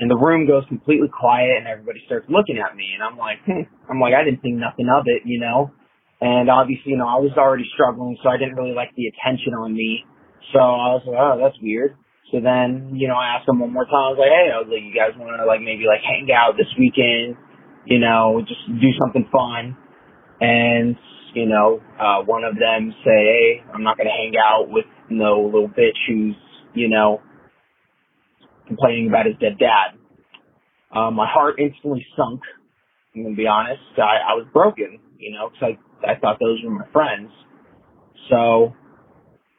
And the room goes completely quiet, and everybody starts looking at me, and I'm like, hmm. I'm like, I didn't think nothing of it, you know. And obviously, you know, I was already struggling, so I didn't really like the attention on me. So I was like, oh, that's weird. So then, you know, I asked them one more time. I was like, hey, I was like, you guys want to like maybe like hang out this weekend, you know, just do something fun. And, you know, uh, one of them say, hey, I'm not going to hang out with no little bitch who's, you know, complaining about his dead dad. Uh, my heart instantly sunk. I'm to be honest. I, I was broken, you know, because I, I thought those were my friends. So,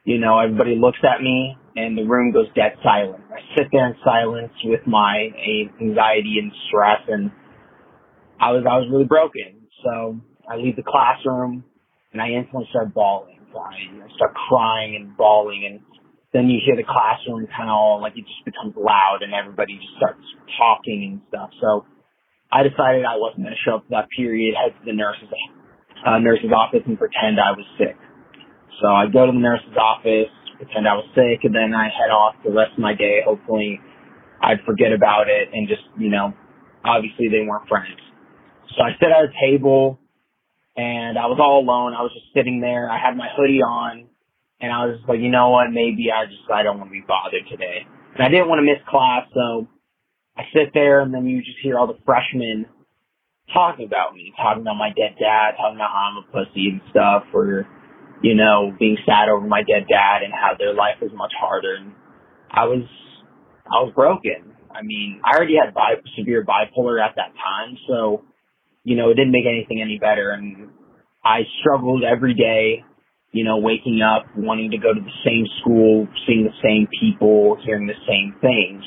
you know, everybody looks at me and the room goes dead silent. I sit there in silence with my anxiety and stress and I was, I was really broken. So I leave the classroom and I instantly start bawling. I start crying and bawling and then you hear the classroom kind of all like it just becomes loud and everybody just starts talking and stuff. So I decided I wasn't going to show up for that period, head to the nurse's, uh, nurse's office and pretend I was sick. So I go to the nurse's office, pretend I was sick, and then I head off the rest of my day. Hopefully I'd forget about it and just, you know, obviously they weren't friends. So I sit at a table and I was all alone. I was just sitting there. I had my hoodie on and I was just like, you know what? Maybe I just, I don't want to be bothered today. And I didn't want to miss class. So I sit there and then you just hear all the freshmen talking about me, talking about my dead dad, talking about how I'm a pussy and stuff, or, you know, being sad over my dead dad and how their life was much harder. And I was, I was broken. I mean, I already had bi- severe bipolar at that time, so, you know, it didn't make anything any better. And I struggled every day, you know, waking up, wanting to go to the same school, seeing the same people, hearing the same things.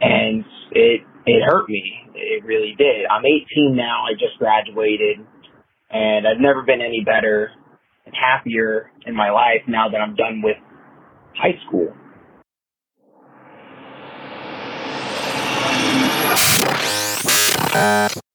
And it, it hurt me. It really did. I'm 18 now. I just graduated and I've never been any better and happier in my life now that I'm done with high school. Uh.